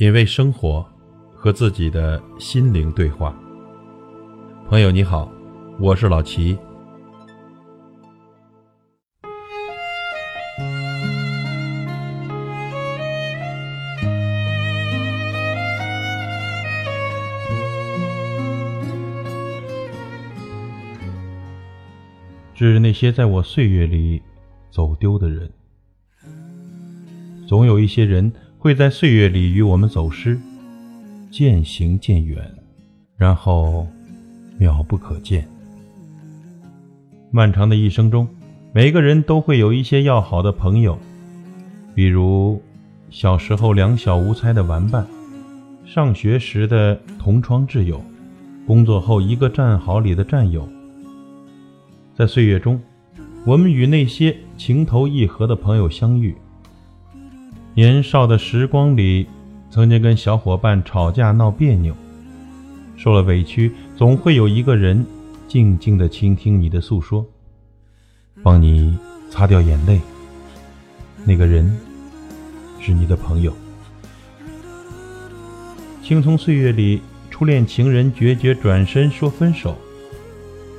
品味生活，和自己的心灵对话。朋友你好，我是老齐。致那些在我岁月里走丢的人，总有一些人。会在岁月里与我们走失，渐行渐远，然后渺不可见。漫长的一生中，每个人都会有一些要好的朋友，比如小时候两小无猜的玩伴，上学时的同窗挚友，工作后一个战壕里的战友。在岁月中，我们与那些情投意合的朋友相遇。年少的时光里，曾经跟小伙伴吵架闹别扭，受了委屈，总会有一个人静静的倾听你的诉说，帮你擦掉眼泪。那个人是你的朋友。青葱岁月里，初恋情人决绝转身说分手，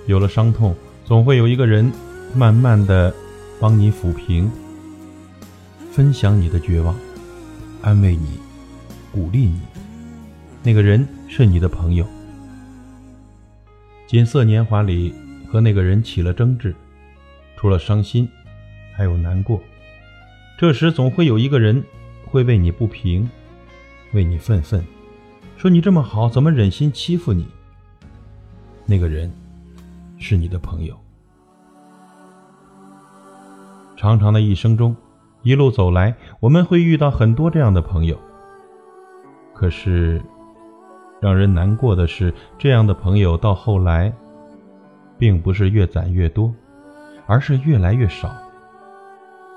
有了伤痛，总会有一个人慢慢的帮你抚平。分享你的绝望，安慰你，鼓励你。那个人是你的朋友。锦瑟年华里和那个人起了争执，除了伤心，还有难过。这时总会有一个人会为你不平，为你愤愤，说你这么好，怎么忍心欺负你？那个人是你的朋友。长长的一生中。一路走来，我们会遇到很多这样的朋友。可是，让人难过的是，这样的朋友到后来，并不是越攒越多，而是越来越少。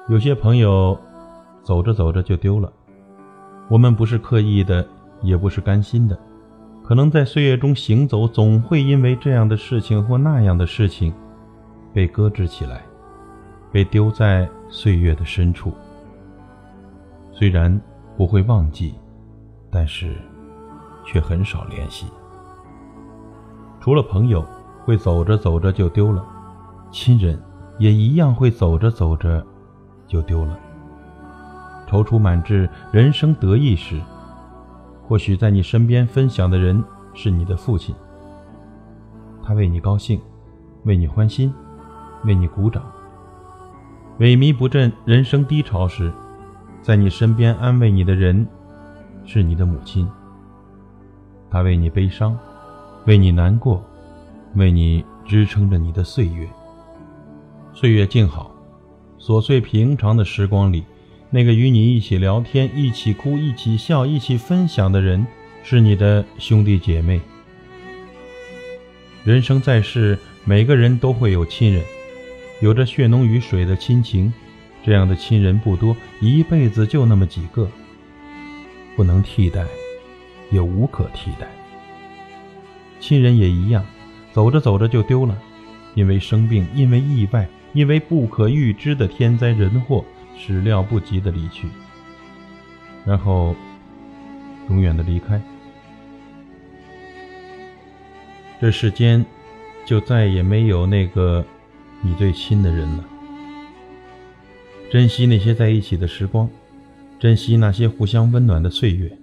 有些朋友走着走着就丢了，我们不是刻意的，也不是甘心的，可能在岁月中行走，总会因为这样的事情或那样的事情，被搁置起来。被丢在岁月的深处，虽然不会忘记，但是却很少联系。除了朋友会走着走着就丢了，亲人也一样会走着走着就丢了。踌躇满志、人生得意时，或许在你身边分享的人是你的父亲，他为你高兴，为你欢心，为你鼓掌。萎靡不振、人生低潮时，在你身边安慰你的人，是你的母亲。她为你悲伤，为你难过，为你支撑着你的岁月。岁月静好，琐碎平常的时光里，那个与你一起聊天、一起哭、一起笑、一起分享的人，是你的兄弟姐妹。人生在世，每个人都会有亲人。有着血浓于水的亲情，这样的亲人不多，一辈子就那么几个，不能替代，也无可替代。亲人也一样，走着走着就丢了，因为生病，因为意外，因为不可预知的天灾人祸，始料不及的离去，然后永远的离开，这世间就再也没有那个。你最亲的人了，珍惜那些在一起的时光，珍惜那些互相温暖的岁月，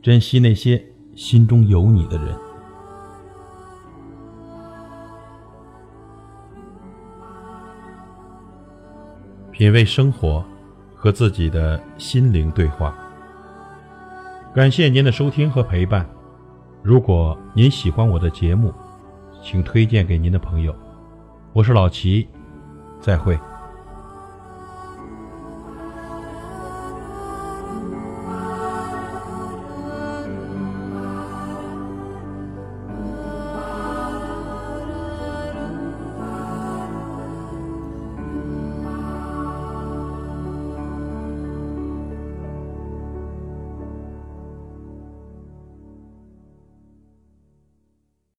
珍惜那些心中有你的人。品味生活，和自己的心灵对话。感谢您的收听和陪伴。如果您喜欢我的节目，请推荐给您的朋友。我是老齐，再会。